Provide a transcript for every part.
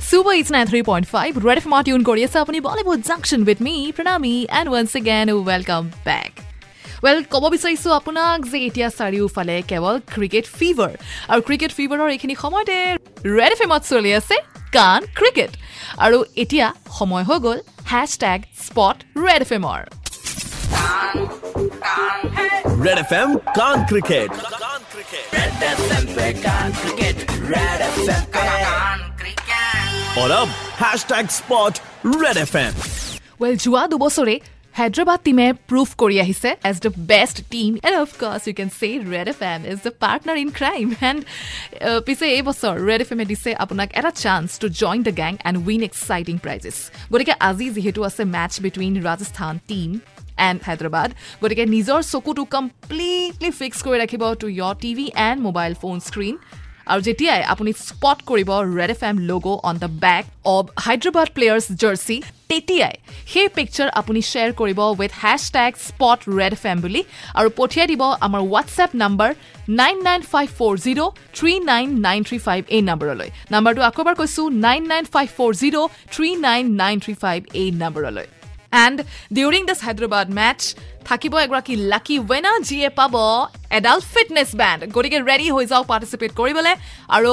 Super Red FM tune well ক'ব বিচাৰিছোঁ আপোনাক যে এতিয়া চাৰিওফালে কেৱল ক্ৰিকেট ফিভাৰ আৰু ক্ৰিকেট ফিভাৰৰ এইখিনি সময়তে ৰেড ফেমত চলি আছে কাণ ক্ৰিকেট আৰু এতিয়া সময় হৈ গ'ল হেচ টেগ স্পট ৰেড ফেমৰ ক্ৰিকেট कान क्रिकेट और अब hash tag spot red F M well যোৱা দুবছৰে হায়দৰাবাদ টীমে প্ৰুভ কৰি আহিছে as the best team and of course you can say red F M is the partner in crime and পিছে এই বছৰ ৰেড এফ এমে দিছে আপোনাক এটা chance to join the gang and win exciting prizes গতিকে আজি যিহেতু আছে match between Rajasthan team and Hyderabad গতিকে নিজৰ চকুটো কমপ্লিটলি ফিক্স কৰি ৰাখিব to your TV and mobile phone screen আৰু যেতিয়াই আপুনি স্পট কৰিব red F M logo' on the back of Hyderabad players jersey তেতিয়াই সেই পিকচাৰ আপুনি শ্বেয়াৰ কৰিব with hashtag spot red F M বুলি আৰু পঠিয়াই দিব আমাৰ WhatsApp number nine nine five four zero' three nine nine three five এই নাম্বাৰলৈ নাম্বাৰটো আকৌ এবাৰ কৈছোঁ nine nine five four zero' three nine nine three five এই নাম্বাৰলৈ and during this Hyderabad match থাকিব এগৰাকী লাকি ৱেনাৰ যিয়ে পাব এডাল ফিটনেছ বেণ্ড গতিকে ৰেডি হৈ যাওক পাৰ্টিচিপেট কৰিবলৈ আৰু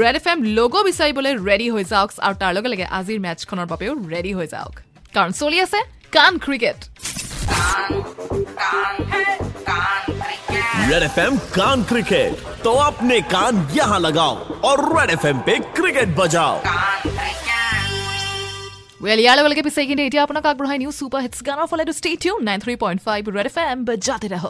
ৰেড এফ এম লগ' বিচাৰিবলৈ ৰেডি হৈ যাওক আৰু তাৰ লগে লগে আজিৰ মেটচখনৰ বাবেও ৰেডি হৈ যাওক কাৰণ চলি আছে কান ক্ৰিকেট रेड एफ एम कान क्रिकेट तो अपने कान यहाँ लगाओ और रेड एफ एम पे क्रिकेट बजाओ ৱেল ইয়াৰ লগে লগে পিছে কিন্তু এতিয়া আপোনাক আগবঢ়াই নিওঁ ছুপাৰ হিটছ গানৰ ফলে two state U nine three point five red F M বাজাতে ৰহ